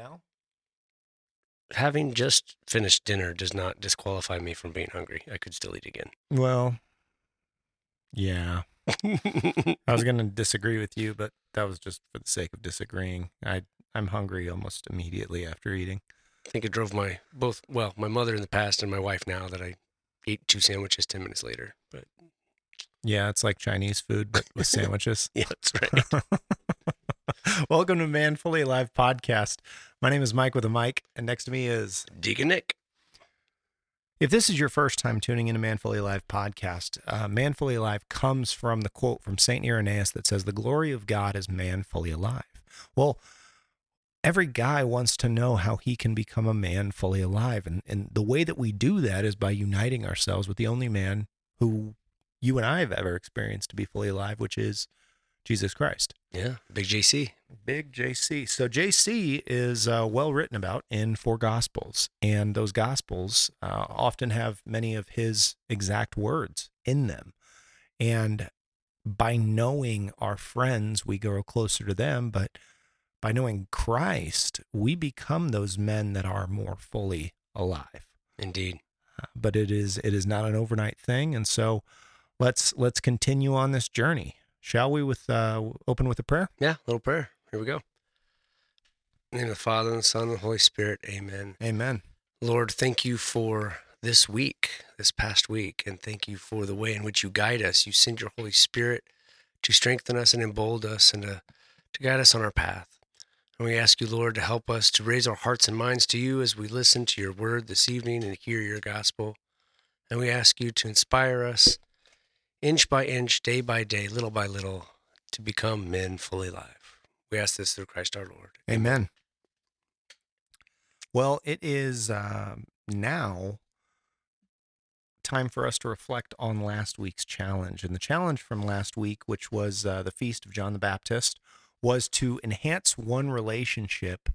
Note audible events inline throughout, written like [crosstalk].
now. Having just finished dinner does not disqualify me from being hungry. I could still eat again. Well, yeah. [laughs] I was going to disagree with you, but that was just for the sake of disagreeing. I I'm hungry almost immediately after eating. I think it drove my both well, my mother in the past and my wife now that I eat two sandwiches ten minutes later. But Yeah, it's like Chinese food but with [laughs] sandwiches. yeah, that's right. [laughs] [laughs] Welcome to Man Fully Alive podcast. My name is Mike with a mic, and next to me is Deacon Nick. If this is your first time tuning into Man Fully Alive podcast, uh, Man Fully Alive comes from the quote from St. Irenaeus that says, The glory of God is man fully alive. Well, every guy wants to know how he can become a man fully alive. And, and the way that we do that is by uniting ourselves with the only man who you and I have ever experienced to be fully alive, which is Jesus Christ. Yeah, Big JC. Big JC. So JC is uh, well written about in four Gospels, and those Gospels uh, often have many of his exact words in them. And by knowing our friends, we grow closer to them. But by knowing Christ, we become those men that are more fully alive. Indeed. Uh, but it is it is not an overnight thing, and so let's let's continue on this journey. Shall we? With uh, open with a prayer. Yeah, little prayer. Here we go. In the name of the Father and the Son and the Holy Spirit. Amen. Amen. Lord, thank you for this week, this past week, and thank you for the way in which you guide us. You send your Holy Spirit to strengthen us and embolden us and to, to guide us on our path. And we ask you, Lord, to help us to raise our hearts and minds to you as we listen to your word this evening and hear your gospel. And we ask you to inspire us inch by inch, day by day, little by little, to become men fully alive. We ask this through Christ our Lord. Amen. Well, it is um, now time for us to reflect on last week's challenge. And the challenge from last week, which was uh, the feast of John the Baptist, was to enhance one relationship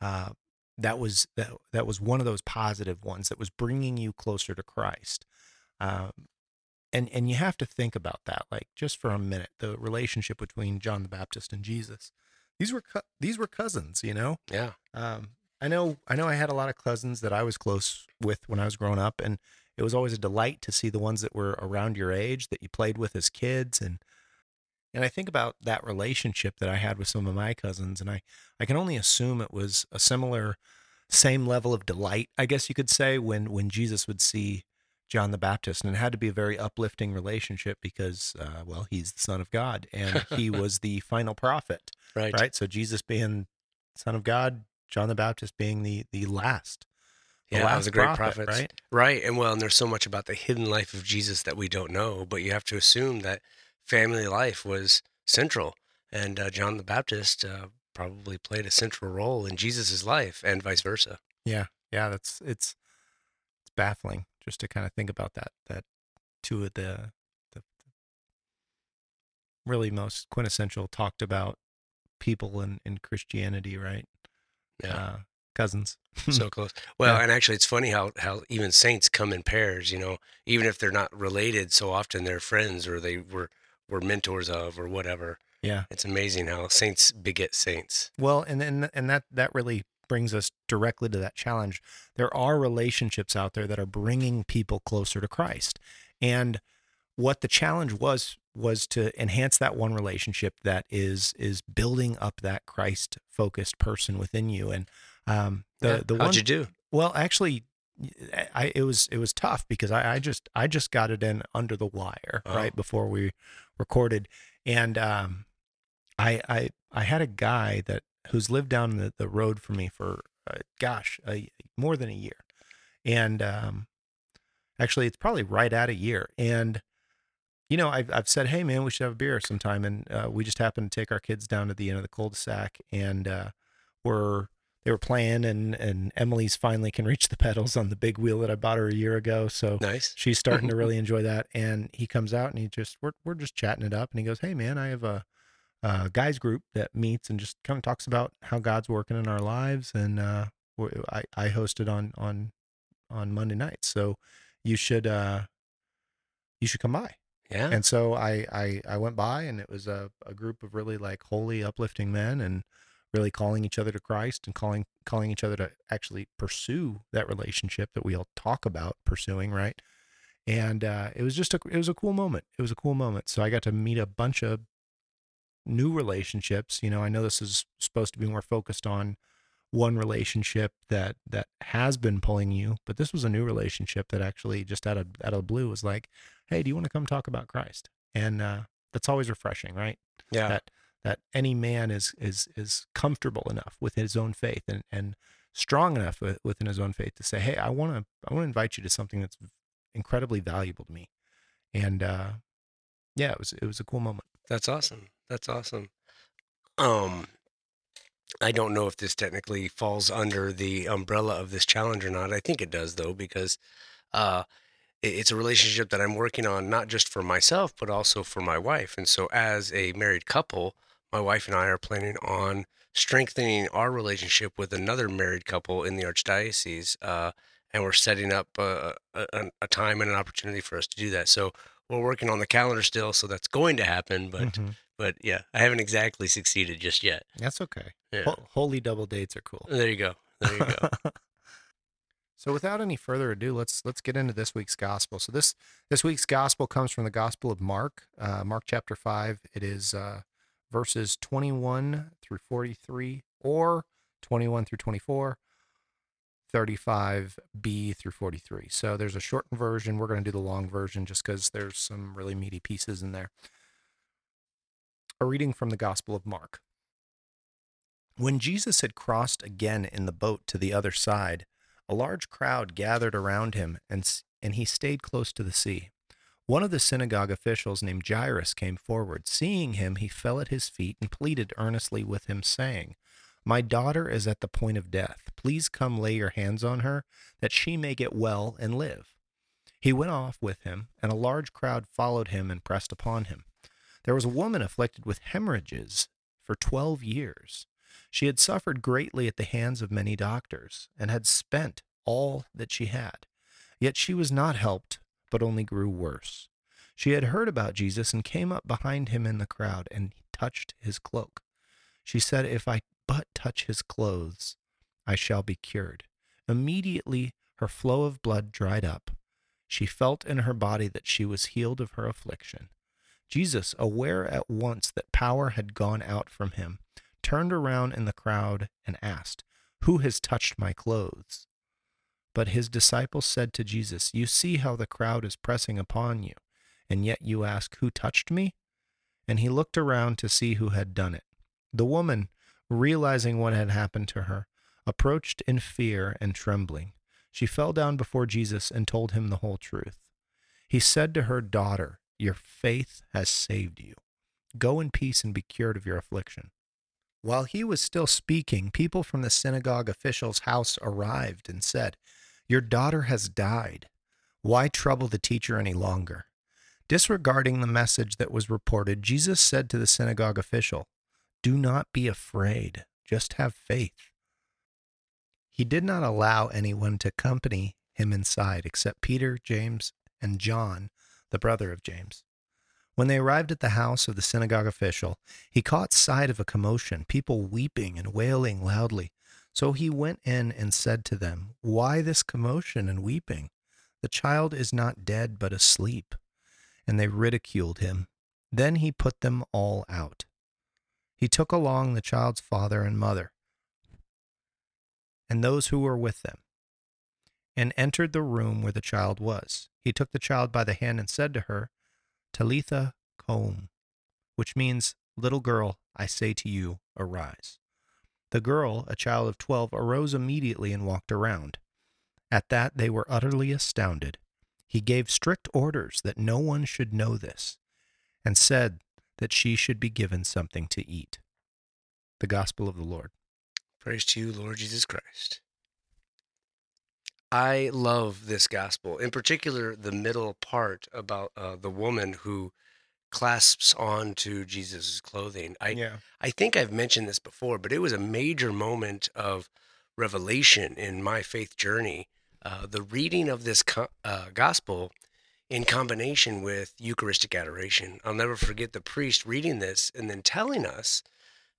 uh, that was that, that was one of those positive ones that was bringing you closer to Christ. Um, and and you have to think about that, like just for a minute, the relationship between John the Baptist and Jesus. These were co- these were cousins, you know. Yeah. Um, I know I know I had a lot of cousins that I was close with when I was growing up, and it was always a delight to see the ones that were around your age that you played with as kids, and and I think about that relationship that I had with some of my cousins, and I I can only assume it was a similar, same level of delight, I guess you could say, when when Jesus would see John the Baptist, and it had to be a very uplifting relationship because, uh, well, he's the Son of God, and he [laughs] was the final prophet, Right. right? So Jesus being Son of God, John the Baptist being the the last, the Yeah, last was a great prophet, right? Right. And well, and there's so much about the hidden life of Jesus that we don't know, but you have to assume that family life was central. And uh, John the Baptist uh, probably played a central role in Jesus's life and vice versa. Yeah, yeah, that's it's it's baffling just to kind of think about that. That two of the the really most quintessential talked about people in in Christianity, right? Yeah. Uh, cousins. [laughs] so close. Well, Yeah. and actually, it's funny how, how even saints come in pairs, you know, even if they're not related, so often they're friends or they were, were mentors of or whatever. yeah. It's amazing how saints beget saints. Well, and then and that that really brings us directly to that challenge. There are relationships out there that are bringing people closer to Christ. And what the challenge was was to enhance that one relationship that is is building up that Christ focused person within you. And um, the Yeah. the How'd one you do? well, actually, I it was it was tough because I, I just I just got it in under the wire Oh. right before we recorded, and um, I I I had a guy that who's lived down the, the road from me for uh, gosh a, more than a year, and um, actually it's probably right at a year, and you know I've I've said hey man we should have a beer sometime, and uh, we just happened to take our kids down to the end of the cul-de-sac, and uh, we're they were playing and and Emily's finally can reach the pedals on the big wheel that I bought her a year ago. So Nice. she's starting to [laughs] really enjoy that. And he comes out and he just we're we're just chatting it up and he goes, "Hey man, I have a, a guys group that meets and just kind of talks about how God's working in our lives and uh we- I I hosted on on on Monday nights. So you should uh you should come by." Yeah. And so I, I I went by and it was a, a group of really like holy, uplifting men and really calling each other to Christ and calling calling each other to actually pursue that relationship that we all talk about pursuing, right? And uh, it was just a it was a cool moment. It was a cool moment. So I got to meet a bunch of new relationships. You know, I know this is supposed to be more focused on one relationship that that has been pulling you, but this was a new relationship that actually just out of out of the blue was like, "Hey, do you want to come talk about Christ?" And uh, that's always refreshing, right? Yeah. That that any man is is is comfortable enough with his own faith and and strong enough within his own faith to say, "Hey, I want to I want to invite you to something that's incredibly valuable to me." And uh, yeah, it was it was a cool moment. That's awesome. That's awesome. Um, I don't know if this technically falls under the umbrella of this challenge or not. I think it does though, because uh, it's a relationship that I'm working on not just for myself, but also for my wife. And so, as a married couple, my wife and I are planning on strengthening our relationship with another married couple in the archdiocese. Uh, and we're setting up a, a, a, time and an opportunity for us to do that. So we're working on the calendar still, so that's going to happen. But mm-hmm. But yeah, I haven't exactly succeeded just yet. That's okay. Yeah. Ho- holy double dates are cool. There you go. There you go. [laughs] so without any further ado, let's let's get into this week's gospel. So this this week's gospel comes from the Gospel of Mark, uh, Mark chapter five. It is uh, verses twenty one through forty three, or twenty one through twenty four. 35b through 43. So there's a shortened version. We're going to do the long version just because there's some really meaty pieces in there. A reading from the Gospel of Mark. When Jesus had crossed again in the boat to the other side, a large crowd gathered around him, and, and he stayed close to the sea. One of the synagogue officials named Jairus came forward. Seeing him, he fell at his feet and pleaded earnestly with him, saying, my daughter is at the point of death. Please come lay your hands on her, that she may get well and live. He went off with him, and a large crowd followed him and pressed upon him. There was a woman afflicted with hemorrhages for twelve years. She had suffered greatly at the hands of many doctors, and had spent all that she had. Yet she was not helped, but only grew worse. She had heard about Jesus and came up behind him in the crowd and touched his cloak. She said, If I but touch his clothes, I shall be cured. Immediately her flow of blood dried up. She felt in her body that she was healed of her affliction. Jesus, aware at once that power had gone out from him, turned around in the crowd and asked, Who has touched my clothes? But his disciples said to Jesus, You see how the crowd is pressing upon you, and yet you ask, Who touched me? And he looked around to see who had done it. The woman, realizing what had happened to her, approached in fear and trembling. She fell down before Jesus and told him the whole truth. He said to her, Daughter, your faith has saved you. Go in peace and be cured of your affliction. While he was still speaking, people from the synagogue official's house arrived and said, Your daughter has died. Why trouble the teacher any longer? Disregarding the message that was reported, Jesus said to the synagogue official, do not be afraid, just have faith. He did not allow anyone to accompany him inside except Peter, James, and John, the brother of James. When they arrived at the house of the synagogue official, he caught sight of a commotion, people weeping and wailing loudly. So he went in and said to them, Why this commotion and weeping? The child is not dead, but asleep. And they ridiculed him. Then he put them all out. He took along the child's father and mother and those who were with them, and entered the room where the child was. He took the child by the hand and said to her, Talitha koum, which means, Little girl, I say to you, arise. The girl, a child of twelve, arose immediately and walked around. At that they were utterly astounded. He gave strict orders that no one should know this, and said that she should be given something to eat. The Gospel of the Lord. Praise to you, Lord Jesus Christ. I love this gospel, in particular, the middle part about uh, the woman who clasps on to Jesus' clothing. I, yeah. I think I've mentioned this before, but it was a major moment of revelation in my faith journey. Uh, the reading of this co- uh, gospel in combination with Eucharistic adoration. I'll never forget the priest reading this and then telling us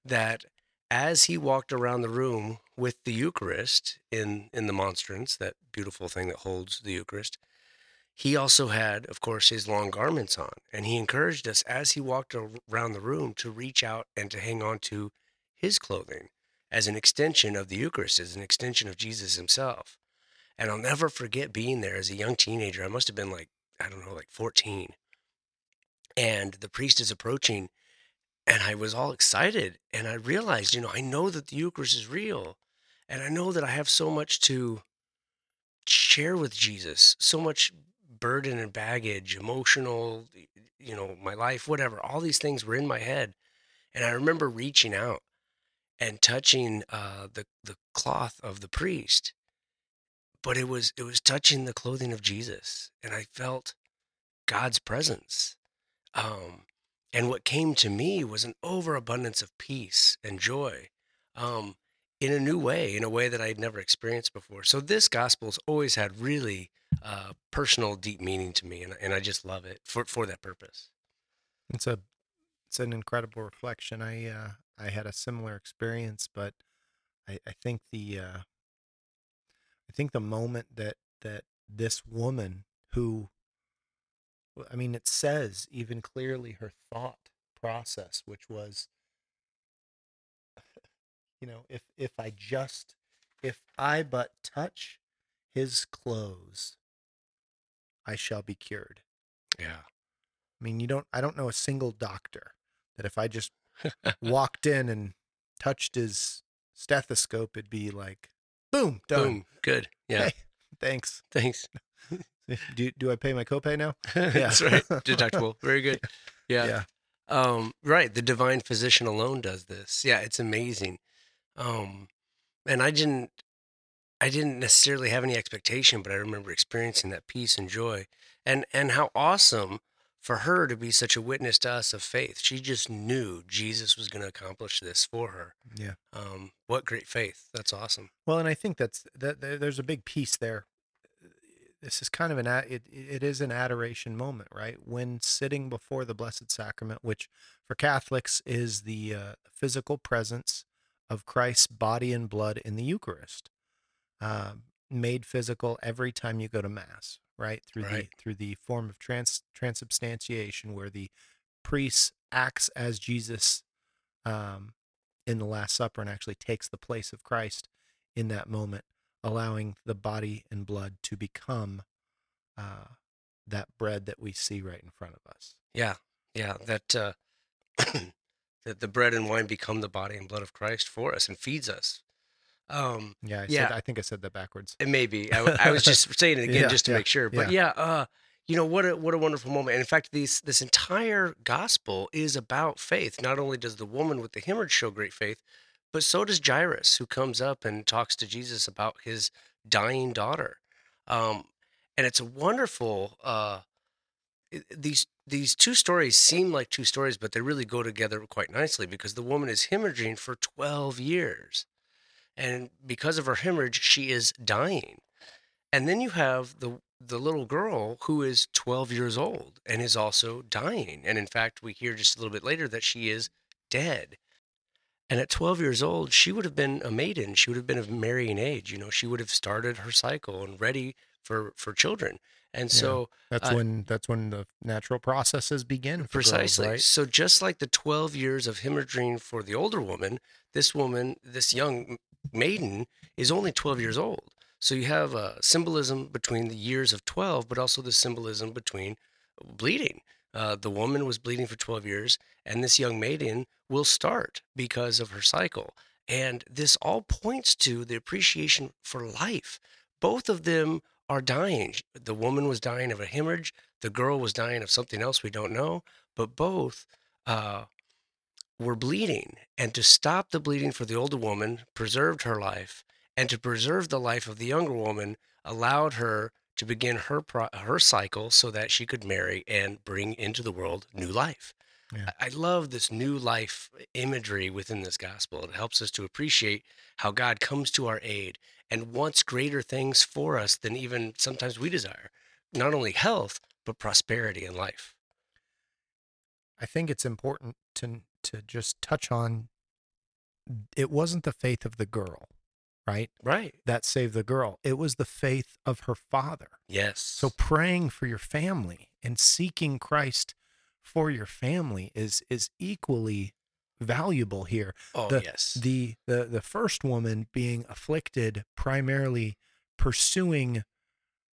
that as he walked around the room with the Eucharist in in the monstrance, that beautiful thing that holds the Eucharist, he also had, of course, his long garments on, and he encouraged us as he walked around the room to reach out and to hang on to his clothing as an extension of the Eucharist, as an extension of Jesus himself. And I'll never forget being there as a young teenager. I must have been like, I don't know, like 14. And the priest is approaching, and I was all excited. And I realized, you know, I know that the Eucharist is real. And I know that I have so much to share with Jesus, so much burden and baggage, emotional, you know, my life, whatever. All these things were in my head. And I remember reaching out and touching uh, the the cloth of the priest, but it was it was touching the clothing of Jesus, and I felt God's presence. Um, and what came to me was an overabundance of peace and joy, um, in a new way, in a way that I'd never experienced before. So this gospel's always had really uh, personal, deep meaning to me, and and I just love it for for that purpose. It's a it's an incredible reflection. I uh, I had a similar experience, but I, I think the uh, I think the moment that that this woman who I mean it says even clearly her thought process, which was you know, if if I just if I but touch his clothes, I shall be cured. Yeah. I mean, you don't I don't know a single doctor that if I just [laughs] walked in and touched his stethoscope, it'd be like, boom, done. Boom. Good. Yeah. Hey, thanks. Thanks. [laughs] Do do I pay my copay now? [laughs] That's right. Deductible. Very good. Yeah. Yeah. Um, right. The divine physician alone does this. Yeah, it's amazing. Um, and I didn't I didn't necessarily have any expectation, but I remember experiencing that peace and joy. And and how awesome for her to be such a witness to us of faith. She just knew Jesus was going to accomplish this for her. Yeah. Um, what great faith. That's awesome. Well, and I think that's that. there- There's a big piece there. This is kind of an it. It is an adoration moment, right? When sitting before the Blessed Sacrament, which for Catholics is the uh, physical presence of Christ's body and blood in the Eucharist, uh, made physical every time you go to Mass, right? Through Right. the through the form of trans transubstantiation, where the priest acts as Jesus um, in the Last Supper and actually takes the place of Christ in that moment, allowing the body and blood to become uh, that bread that we see right in front of us. Yeah. Yeah. That, uh, [clears throat] that the bread and wine become the body and blood of Christ for us and feeds us. Um, Yeah, I, Yeah. Said, I think I said that backwards. It may be. I was [laughs] just saying it again Yeah, just to yeah, make sure. But yeah, uh, you know what a what a wonderful moment. And in fact, these this entire gospel is about faith. Not only does the woman with the hemorrhage show great faith, but so does Jairus, who comes up and talks to Jesus about his dying daughter. Um, and it's a wonderful. Uh, these these two stories seem like two stories, but they really go together quite nicely because the woman is hemorrhaging for twelve years and because of her hemorrhage she is dying. And then you have the the little girl who is 12 years old and is also dying and in fact we hear just a little bit later that she is dead. And at 12 years old she would have been a maiden. She would have been of marrying age you know she would have started her cycle and ready for for children and Yeah. so That's Uh, when that's when the natural processes begin. For girls, Precisely. right? So just like the 12 years of hemorrhaging for the older woman, this woman, this young maiden is only 12 years old. So you have a symbolism between the years of 12, but also the symbolism between bleeding. Uh, the woman was bleeding for 12 years, and this young maiden will start because of her cycle. And this all points to the appreciation for life. Both of them are dying. The woman was dying of a hemorrhage, the girl was dying of something else we don't know, but both uh, were bleeding. And to stop the bleeding for the older woman preserved her life, and to preserve the life of the younger woman allowed her to begin her pro- her cycle so that she could marry and bring into the world new life. Yeah. I I love this new life imagery within this gospel. It helps us to appreciate how God comes to our aid and wants greater things for us than even sometimes we desire. Not only health, but prosperity in life. I think it's important to to just touch on it wasn't the faith of the girl, right? Right. That saved the girl. It was the faith of her father. Yes. So praying for your family and seeking Christ for your family is is equally valuable here. oh the- yes. The the the first woman being afflicted primarily pursuing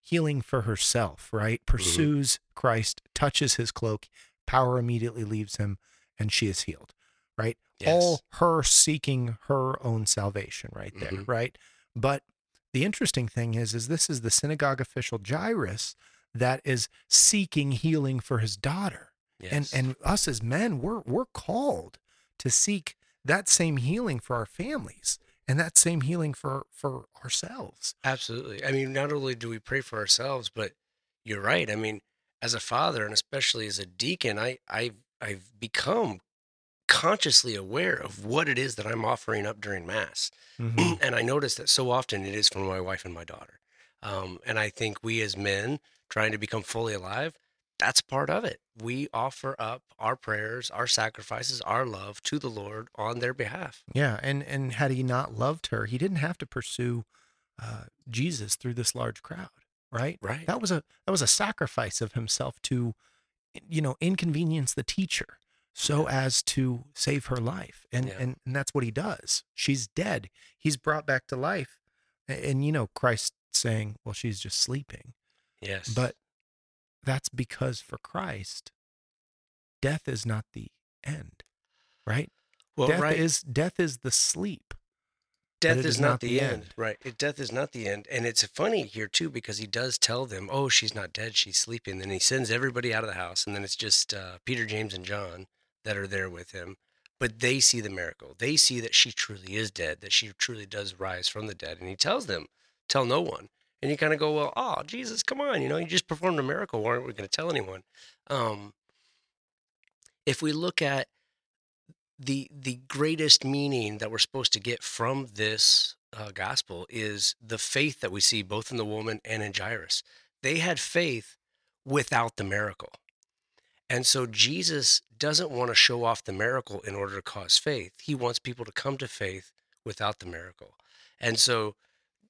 healing for herself, right? Mm-hmm. Pursues Christ, touches his cloak, power immediately leaves him and she is healed, right? yes. all her seeking her own salvation right there Mhm. right but the interesting thing is is this is the synagogue official jairus that is seeking healing for his daughter yes. and and us as men we're we're called to seek that same healing for our families and that same healing for for ourselves Absolutely. I mean, not only do we pray for ourselves, but you're right. I mean, as a father and especially as a deacon, I I I've become consciously aware of what it is that I'm offering up during mass. Mhm. and I notice that so often it is for my wife and my daughter. Um, and I think we as men trying to become fully alive, that's part of it. We offer up our prayers, our sacrifices, our love to the Lord on their behalf. yeah and and had he not loved her he didn't have to pursue uh, jesus through this large crowd right Right. that was a that was a sacrifice of himself to you know inconvenience the teacher so as to save her life and, Yeah. and and that's what he does she's dead he's brought back to life A- and, you know christ saying well she's just sleeping Yes. but that's because for christ death is not the end right well, death right. is death is the sleep death is, is not, not the, the end. end. right it, death is not the end and it's funny here too because he does tell them oh she's not dead she's sleeping then he sends everybody out of the house and then it's just uh, peter james and john that are there with him but they see the miracle they see that she truly is dead that she truly does rise from the dead and he tells them tell no one and you kind of go well oh jesus come on you know you just performed a miracle why aren't we going to tell anyone um, if we look at the the greatest meaning that we're supposed to get from this uh, gospel is the faith that we see both in the woman and in Jairus. They had faith without the miracle. And so Jesus doesn't want to show off the miracle in order to cause faith. He wants people to come to faith without the miracle. And so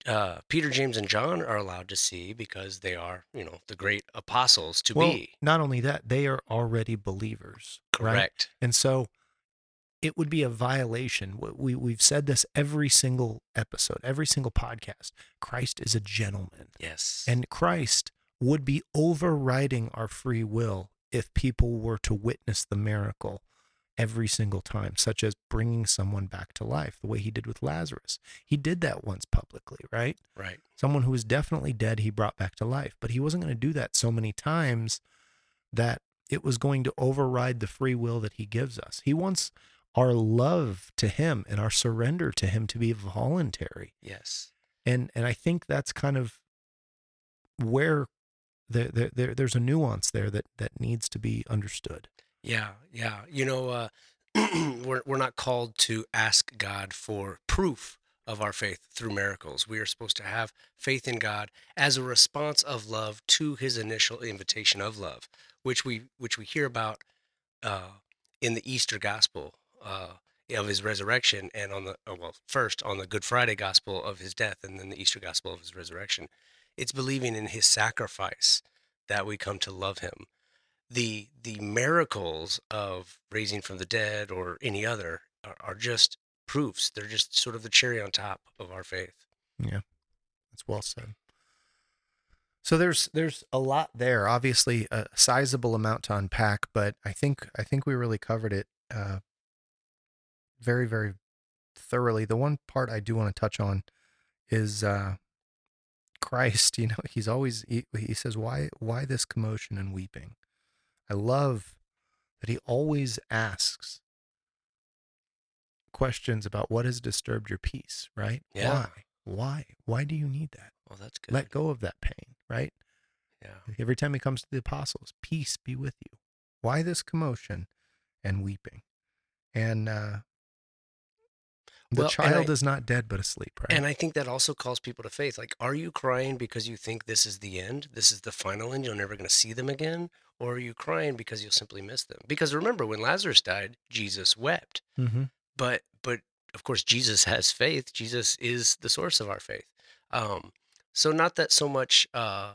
uh, Peter, James, and John are allowed to see because they are, you know, the great apostles to well be. not only that they are already believers right? Correct. And so it would be a violation. We, we've said this every single episode, every single podcast. Christ is a gentleman. Yes. And Christ would be overriding our free will if people were to witness the miracle every single time, such as bringing someone back to life, the way he did with Lazarus. He did that once publicly, right? right. Someone who was definitely dead, he brought back to life. But he wasn't going to do that so many times that it was going to override the free will that he gives us. He wants our love to him and our surrender to him to be voluntary. Yes. And and I think that's kind of where there, there, there there's a nuance there that that needs to be understood. Yeah, yeah. You know, uh, [clears throat] we're we're not called to ask God for proof of our faith through miracles. We are supposed to have faith in God as a response of love to His initial invitation of love, which we which we hear about uh, in the Easter Gospel uh, of His resurrection, and on the oh, well, first on the Good Friday Gospel of His death, and then the Easter Gospel of His resurrection. It's believing in His sacrifice that we come to love Him the the miracles of raising from the dead or any other are, are just proofs. They're just sort of the cherry on top of our faith. Yeah, that's well said. So there's there's a lot there. Obviously, a sizable amount to unpack, but I think I think we really covered it uh, very very thoroughly. The one part I do want to touch on is uh, Christ. [laughs] You know, he's always he, he says, "Why why this commotion and weeping?" I love that he always asks questions about what has disturbed your peace. Right? Yeah. Why? Why? Why do you need that? Well, that's good. Let go of that pain, right? yeah. Every time he comes to the apostles, peace be with you. Why this commotion and weeping? And uh, the Well, child I- is not dead but asleep, right? And I think that also calls people to faith. Like, are you crying because you think this is the end? This is the final end. You're never going to see them again? Or are you crying because you'll simply miss them? Because remember, when Lazarus died, Jesus wept. mm-hmm. But but of course, Jesus has faith. Jesus is the source of our faith. Um, so not that so much uh,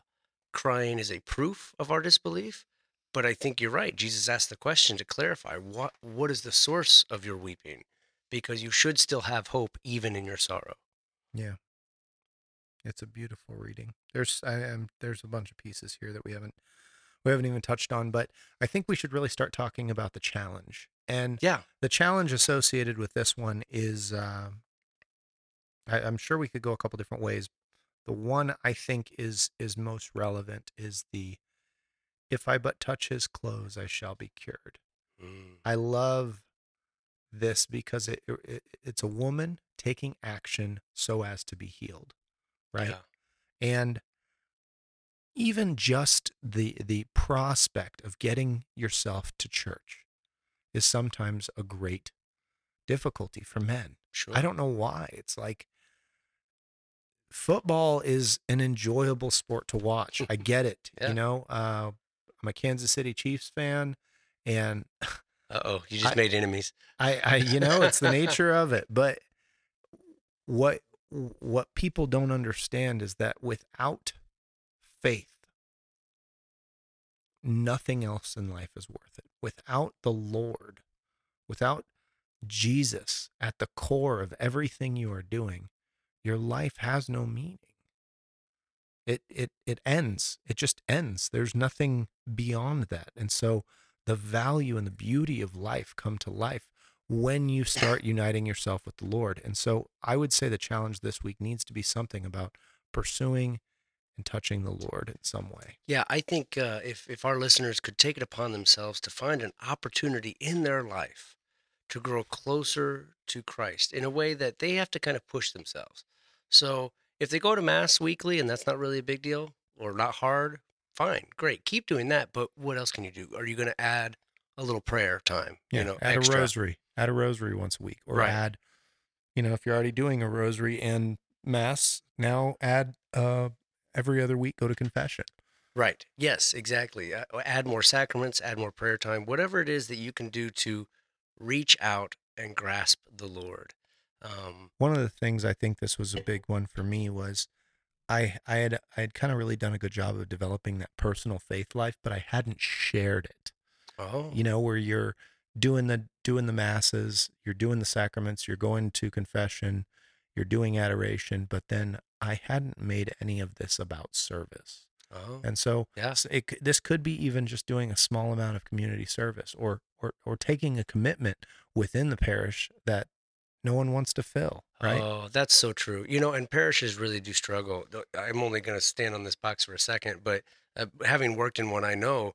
crying is a proof of our disbelief, but I think you're right. Jesus asked the question to clarify what what is the source of your weeping, because you should still have hope even in your sorrow. Yeah. It's a beautiful reading. There's I am there's a bunch of pieces here that we haven't we haven't even touched on, but I think we should really start talking about the challenge. And Yeah. the challenge associated with this one is uh, I, I'm sure we could go a couple different ways. The one I think is is most relevant is the if I but touch his clothes, I shall be cured. Mm, I love this because it, it it's a woman taking action so as to be healed, right? Yeah. And even just the the prospect of getting yourself to church is sometimes a great difficulty for men. Sure. I don't know why. It's like football is an enjoyable sport to watch. I [laughs] get it. Yeah. You know, uh, I'm a Kansas City Chiefs fan, and [laughs] Uh oh, you just I- made enemies. I, I you know it's the nature of it but what what people don't understand is that without faith nothing else in life is worth it. Without the lord without jesus at the core of everything you are doing your life has no meaning. It it it ends it just ends. There's nothing beyond that and so the value and the beauty of life come to life when you start [laughs] uniting yourself with the Lord. And so I would say the challenge this week needs to be something about pursuing and touching the Lord in some way. Yeah, I think uh, if if our listeners could take it upon themselves to find an opportunity in their life to grow closer to Christ in a way that they have to kind of push themselves. So if they go to mass weekly and that's not really a big deal or not hard, fine, great, keep doing that. But what else can you do? Are you going to add a little prayer time? you know, add extra? a rosary, add a rosary once a week, or Right. add, you know, if you're already doing a rosary and mass, now add uh, every other week go to confession. Right. Yes, exactly. Uh, add more sacraments, add more prayer time, whatever it is that you can do to reach out and grasp the Lord. Um, One of the things I think this was a big one for me was I I had I had kind of really done a good job of developing that personal faith life, but I hadn't shared it. oh, you know where you're doing the doing the masses you're doing the sacraments you're going to confession you're doing adoration but then i hadn't made any of this about service. Oh, and so yeah, it, this could be even just doing a small amount of community service or or or taking a commitment within the parish that no one wants to fill right Oh, that's so true. You know, and parishes really do struggle. I'm only going to stand on this box for a second, but uh, having worked in one, I know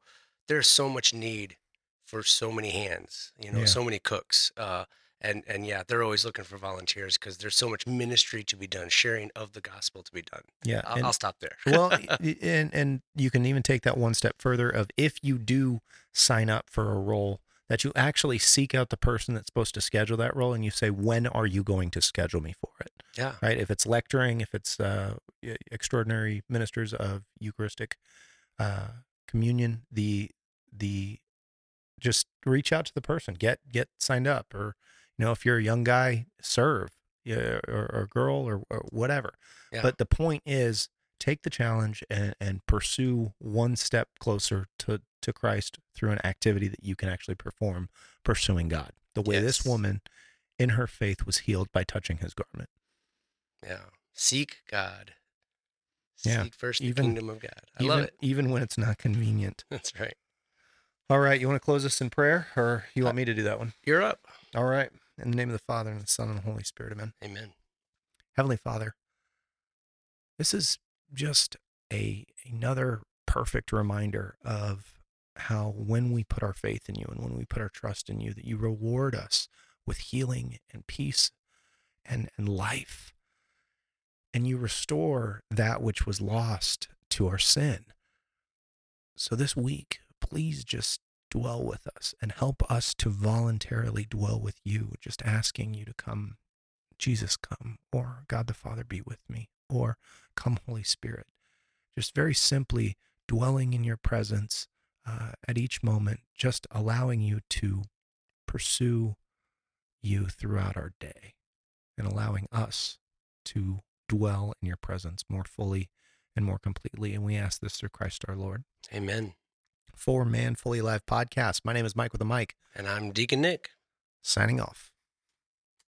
there's so much need for so many hands. You know, Yeah. so many cooks. Uh, and and yeah, they're always looking for volunteers because there's so much ministry to be done, sharing of the gospel to be done. yeah I'll, and- I'll stop there. well [laughs] and and you can even take that one step further of if you do sign up for a role that you actually seek out the person that's supposed to schedule that role and you say when are you going to schedule me for it? Yeah, right? If it's lecturing if it's uh, extraordinary ministers of eucharistic uh, communion the the just reach out to the person get get signed up or you know if you're a young guy serve yeah, or, or girl or, or whatever. Yeah. but the point is take the challenge and, and pursue one step closer to to christ through an activity that you can actually perform pursuing god the way this woman in her faith was healed by touching his garment yeah. Seek God. Yeah, first the even- kingdom of God. I even love it. even when it's not convenient [laughs] That's right. all right you want to close us in prayer or you Uh, want me to do that one You're up. all right in the name of the father and the son and the holy spirit amen Amen. Heavenly Father, this is just a another perfect reminder of how when we put our faith in you and when we put our trust in you that you reward us with healing and peace and and life. And you restore that which was lost to our sin. So this week, please just dwell with us and help us to voluntarily dwell with you, just asking you to come. Jesus, come, or God the Father be with me, or come, Holy Spirit. Just very simply dwelling in your presence uh, at each moment, just allowing you to pursue you throughout our day. and allowing us to dwell in your presence more fully and more completely. And we ask this through Christ our Lord. Amen. For Man Fully Alive podcast, my name is Mike with a mic, And I'm Deacon Nick. signing off.